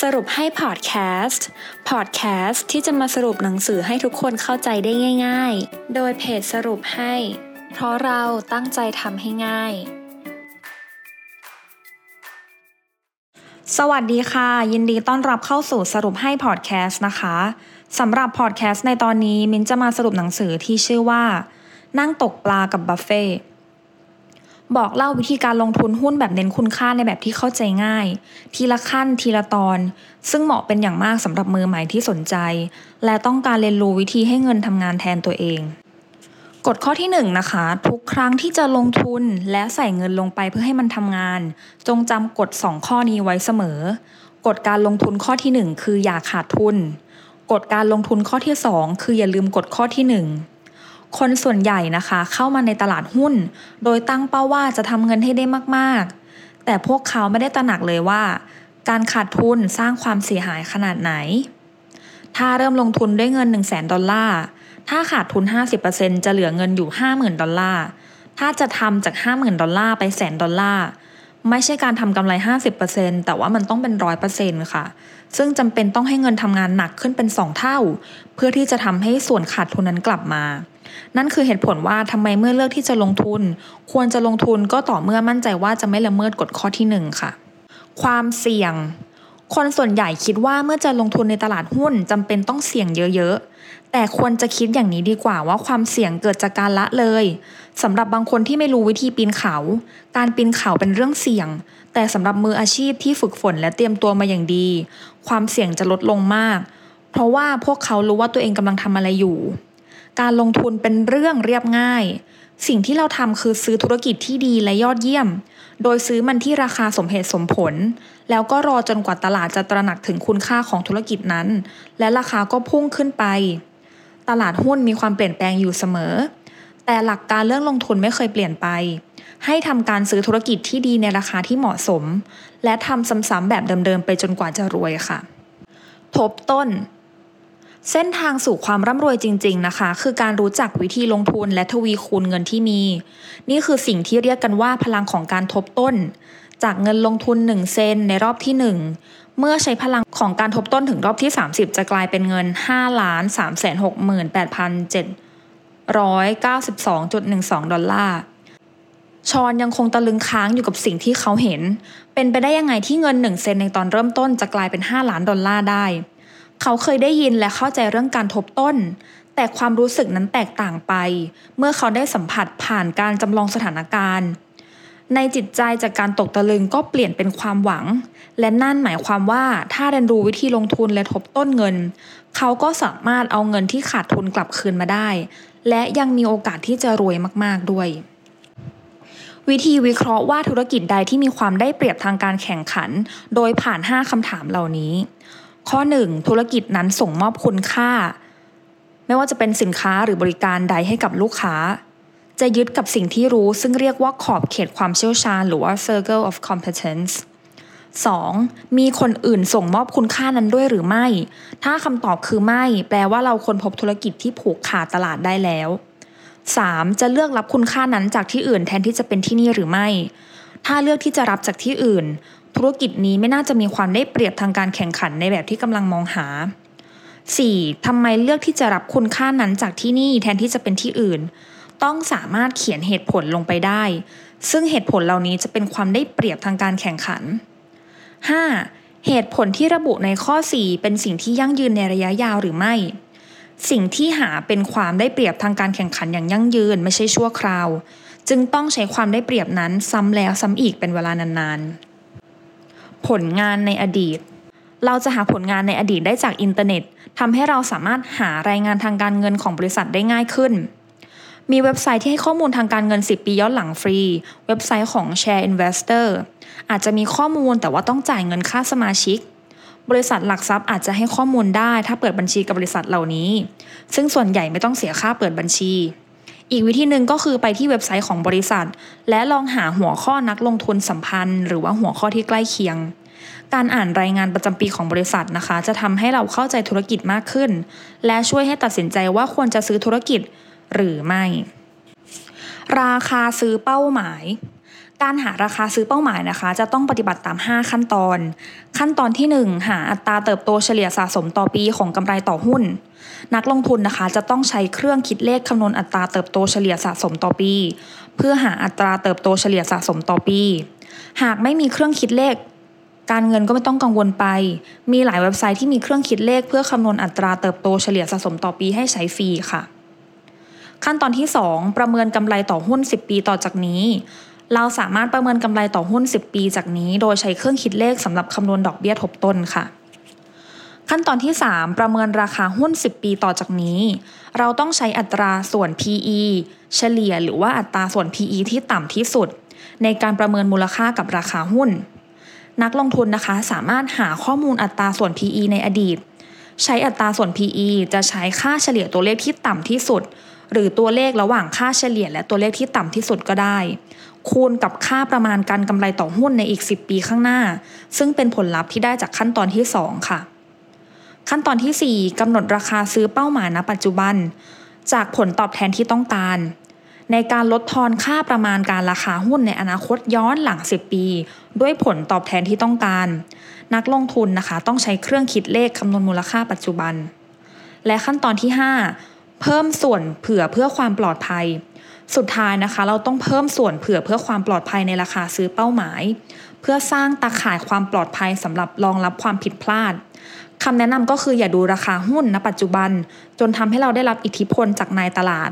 สรุปให้พอดแคสต์ พอดแคสต์ที่จะมาสรุปหนังสือให้ทุกคนเข้าใจได้ง่าย ๆ โดยเพจสรุปให้ เพราะเราตั้งใจทำให้ง่าย สวัสดีค่ะ ยินดีต้อนรับเข้าสู่สรุปให้พอดแคสต์นะคะสำหรับพอดแคสต์ในตอนนี้ มินจะมาสรุปหนังสือที่ชื่อว่า นั่งตกปลากับบัฟเฟตต์ บอกเล่าวิธีการลงทุนหุ้นแบบเน้นคุณค่าในแบบที่เข้าใจง่าย ทีละขั้นทีละตอน ซึ่งเหมาะเป็นอย่างมากสำหรับมือใหม่ที่สนใจ และต้องการเรียนรู้วิธีให้เงินทำงานแทนตัวเองกฎข้อที่1นนะคะ ทุกครั้งที่จะลงทุนและใส่เงินลงไปเพื่อให้มันทำงาน จงจำกฎ 2 ข้อนี้ไว้เสมอกฎการลงทุนข้อที่ 1 คืออย่าขาดทุนกฎการลงทุนข้อที่ 2 คืออย่าลืมกฎข้อที่ 1 คนส่วนใหญ่นะคะ เข้ามาในตลาดหุ้น โดยตั้งเป้าว่าจะทำเงินให้ได้มากๆ แต่พวกเขาไม่ได้ตระหนักเลยว่า การขาดทุนสร้างความเสียหายขนาดไหน ถ้าเริ่มลงทุนด้วยเงิน 100,000 ดอลลาร์ ถ้าขาดทุน 50%จะเหลือเงินอยู่ 50,000 ดอลลาร์ ถ้าจะทำจาก 50,000 ดอลลาร์ไปแสนดอลลาร์ไม่ใช่การทำกำไร 50%แต่ว่ามันต้องเป็น 100%ค่ะ ซึ่งจำเป็นต้องให้เงินทำงานหนักขึ้นเป็น 2 เท่า เพื่อที่จะทำให้ส่วนขาดทุนนั้นกลับมา นั่นคือเหตุผลว่าทำไมเมื่อเลือกที่จะลงทุน ควรจะลงทุนก็ต่อเมื่อมั่นใจว่าจะไม่ละเมิดกฎข้อที่ 1 ค่ะ ความเสี่ยง คนส่วนใหญ่คิดว่าเมื่อจะลงทุนในตลาดหุ้นจำเป็นต้องเสี่ยงเยอะๆ แต่ควรจะคิดอย่างนี้ดีกว่าว่าความเสี่ยงเกิดจากการละเลยสำหรับบางคนที่ไม่รู้วิธีปีนเขา การปีนเขาเป็นเรื่องเสี่ยง แต่สำหรับมืออาชีพที่ฝึกฝนและเตรียมตัวมาอย่างดี ความเสี่ยงจะลดลงมาก เพราะว่าพวกเขารู้ว่าตัวเองกำลังทำอะไรอยู่ การลงทุนเป็นเรื่องเรียบง่าย สิ่งที่เราทำคือซื้อธุรกิจที่ดีและยอดเยี่ยม โดยซื้อมันที่ราคาสมเหตุสมผล แล้วก็รอจนกว่าตลาดจะตระหนักถึงคุณค่าของธุรกิจนั้น และราคาก็พุ่งขึ้นไป ตลาดหุ้นมีความเปลี่ยนแปลงอยู่เสมอ แต่หลักการเรื่องลงทุนไม่เคยเปลี่ยนไป ให้ทำการซื้อธุรกิจที่ดีในราคาที่เหมาะสม และทำซ้ำๆแบบเดิมๆไปจนกว่าจะรวยค่ะ ทบต้น เส้นทางสู่ความร่ำรวยจริง ๆ นะคะ คือการรู้จักวิธีลงทุนและทวีคูณเงินที่มี นี่คือสิ่งที่เรียกกันว่าพลังของการทบต้น จากเงินลงทุน 1 เซนในรอบที่ 1 เมื่อใช้พลังของการทบต้นถึงรอบที่ 30 จะกลายเป็นเงิน 5 ล้าน3 6 8 7 9 2 1 2 ดอลลาร์ชอนยังคงตะลึงค้างอยู่กับสิ่งที่เขาเห็น เป็นไปได้ยังไงที่เงิน 1 เซนในตอนเริ่มต้นจะกลายเป็น 5 ล้านดอลลาร์ได้ เขาเคยได้ยินและเข้าใจเรื่องการทบต้น แต่ความรู้สึกนั้นแตกต่างไป เมื่อเขาได้สัมผัสผ่านการจำลองสถานการณ์ ในจิตใจจากการตกตะลึงก็เปลี่ยนเป็นความหวัง และนั่นหมายความว่าถ้าเรียนรู้วิธีลงทุนและทบต้นเงิน เขาก็สามารถเอาเงินที่ขาดทุนกลับคืนมาได้ และยังมีโอกาสที่จะรวยมากๆด้วยวิธีวิเคราะห์ว่าธุรกิจใดที่มีความได้เปรียบทางการแข่งขัน โดยผ่าน 5 คำถามเหล่านี้ ข้อ 1 ธุรกิจนั้นส่งมอบคุณค่า ไม่ว่าจะเป็นสินค้าหรือบริการใดให้กับลูกค้า จะยึดกับสิ่งที่รู้ซึ่งเรียกว่าขอบเขตความเชี่ยวชาญ หรือว่า circle of competence 2. มีคนอื่นส่งมอบคุณค่านั้นด้วยหรือไม่ ถ้าคำตอบคือไม่ แปลว่าเราควรพบธุรกิจที่ผูกขาดตลาดได้แล้ว 3. จะเลือกรับคุณค่านั้นจากที่อื่นแทนที่จะเป็นที่นี่หรือไม่ ถ้าเลือกที่จะรับจากที่อื่น ธุรกิจนี้ไม่น่าจะมีความได้เปรียบทางการแข่งขันในแบบที่กำลังมองหา 4. ทำไมเลือกที่จะรับคุณค่านั้นจากที่นี่แทนที่จะเป็นที่อื่น ต้องสามารถเขียนเหตุผลลงไปได้ ซึ่งเหตุผลเหล่านี้จะเป็นความได้เปรียบทางการแข่งขัน 5. เหตุผลที่ระบุในข้อ 4 เป็นสิ่งที่ยั่งยืนในระยะยาวหรือไม่ สิ่งที่หาเป็นความได้เปรียบทางการแข่งขันอย่างยั่งยืนไม่ใช่ชั่วคราว จึงต้องใช้ความได้เปรียบนั้นซ้ำแล้วซ้ำอีกเป็นเวลานานๆ ผลงานในอดีต เราจะหาผลงานในอดีตได้จากอินเทอร์เน็ตทำให้เราสามารถหารายงานทางการเงินของบริษัทได้ง่ายขึ้น มีเว็บไซต์ที่ให้ข้อมูลทางการเงิน 10 ปีย้อนหลังฟรี เว็บไซต์ของ Share Investor อาจจะมีข้อมูลแต่ว่าต้องจ่ายเงินค่าสมาชิก บริษัทหลักทรัพย์อาจจะให้ข้อมูลได้ถ้าเปิดบัญชีกับบริษัทเหล่านี้ ซึ่งส่วนใหญ่ไม่ต้องเสียค่าเปิดบัญชี อีกวิธีหนึ่งก็คือไปที่เว็บไซต์ของบริษัท และลองหาหัวข้อนักลงทุนสัมพันธ์ หรือว่าหัวข้อที่ใกล้เคียง การอ่านรายงานประจำปีของบริษัทนะคะ จะทำให้เราเข้าใจธุรกิจมากขึ้น และช่วยให้ตัดสินใจว่าควรจะซื้อธุรกิจหรือไม่ ราคาซื้อเป้าหมาย การหาราคาซื้อเป้าหมายนะคะ จะต้องปฏิบัติตาม 5 ขั้นตอน ขั้นตอนที่ 1 หาอัตราเติบโตเฉลี่ยสะสมต่อปีของกำไรต่อหุ้น นักลงทุนนะคะจะต้องใช้เครื่องคิดเลขคำนวณอัตราเติบโตเฉลี่ยสะสมต่อปี เพื่อหาอัตราเติบโตเฉลี่ยสะสมต่อปี หากไม่มีเครื่องคิดเลข การเงินก็ไม่ต้องกังวลไป มีหลายเว็บไซต์ที่มีเครื่องคิดเลข เพื่อคำนวณอัตราเติบโตเฉลี่ยสะสมต่อปีให้ใช้ฟรีค่ะ ขั้นตอนที่ 2 ประเมินกำไรต่อหุ้น 10 ปีต่อจากนี้ เราสามารถประเมินกำไรต่อหุ้น 10 ปีจากนี้ โดยใช้เครื่องคิดเลขสำหรับคำนวณดอกเบี้ยทบต้นค่ะ ขั้นตอนที่ 3 ประเมินราคาหุ้น 10 ปีต่อจากนี้ เราต้องใช้อัตราส่วน PE เฉลี่ยหรือว่าอัตราส่วน PE ที่ต่ำที่สุด ในการประเมินมูลค่ากับราคาหุ้น นักลงทุนนะคะสามารถหาข้อมูลอัตราส่วน PE ในอดีต ใช้อัตราส่วน PE จะใช้ค่าเฉลี่ยตัวเลขที่ต่ำที่สุด หรือตัวเลขระหว่างค่าเฉลี่ยและตัวเลขที่ต่ำที่สุดก็ได้ คูณกับค่าประมาณการกำไรต่อหุ้นในอีก 10 ปีข้างหน้า ซึ่งเป็นผลลัพธ์ที่ได้จากขั้นตอนที่ 2 ค่ะ ขั้นตอนที่ 4กำหนดราคาซื้อเป้าหมายณปัจจุบัน จากผลตอบแทนที่ต้องการ ในการลดทอนค่าประมาณการราคาหุ้นในอนาคตย้อนหลัง 10 ปี ด้วยผลตอบแทนที่ต้องการ นักลงทุนนะคะต้องใช้เครื่องคิดเลขคำนวณมูลค่าปัจจุบัน และขั้นตอนที่ 5 เพิ่มส่วนเผื่อเพื่อความปลอดภัย สุดท้ายนะคะ เราต้องเพิ่มส่วนเผื่อเพื่อความปลอดภัยในราคาซื้อเป้าหมาย เพื่อสร้างตาข่ายความปลอดภัยสำหรับรองรับความผิดพลาดคำแนะนำก็คืออย่าดูราคาหุ้นณปัจจุบัน จนทำให้เราได้รับอิทธิพลจากนายตลาด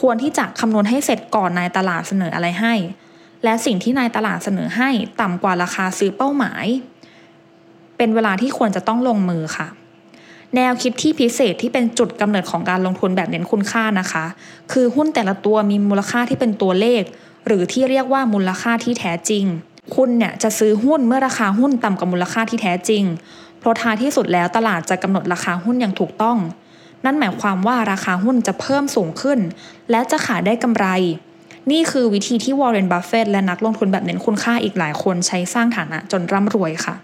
ควรที่จะคำนวณให้เสร็จก่อนนายตลาดเสนออะไรให้ และสิ่งที่นายตลาดเสนอให้ต่ำกว่าราคาซื้อเป้าหมาย เป็นเวลาที่ควรจะต้องลงมือค่ะ แนวคิดที่พิเศษที่เป็นจุดกำเนิดของการลงทุนแบบเน้นคุณค่านะคะ คือหุ้นแต่ละตัวมีมูลค่าที่เป็นตัวเลข หรือที่เรียกว่ามูลค่าที่แท้จริง คุณเนี่ยจะซื้อหุ้นเมื่อราคาหุ้นต่ำกว่ามูลค่าที่แท้จริง เพราะท้ายที่สุดแล้วตลาดจะกำหนดราคาหุ้นอย่างถูกต้อง นั่นหมายความว่าราคาหุ้นจะเพิ่มสูงขึ้น และจะขายได้กำไร นี่คือวิธีที่วอร์เรนบัฟเฟตต์และนักลงทุนแบบเน้นคุณค่าอีกหลายคนใช้สร้างฐานะจนร่ำรวยค่ะ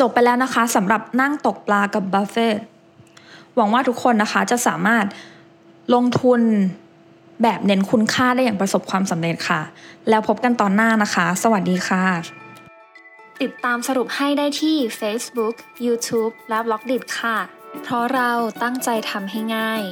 จบไปแล้วนะคะสำหรับนั่งตกปลากับบัฟเฟตต์หวังว่าทุกคนนะคะจะสามารถลงทุนแบบเน้นคุณค่าได้อย่างประสบความสำเร็จค่ะ แล้วพบกันตอนหน้านะคะ สวัสดีค่ะ ติดตามสรุปให้ได้ที่ Facebook, YouTube และ Blockdit ค่ะ เพราะเราตั้งใจทำให้ง่าย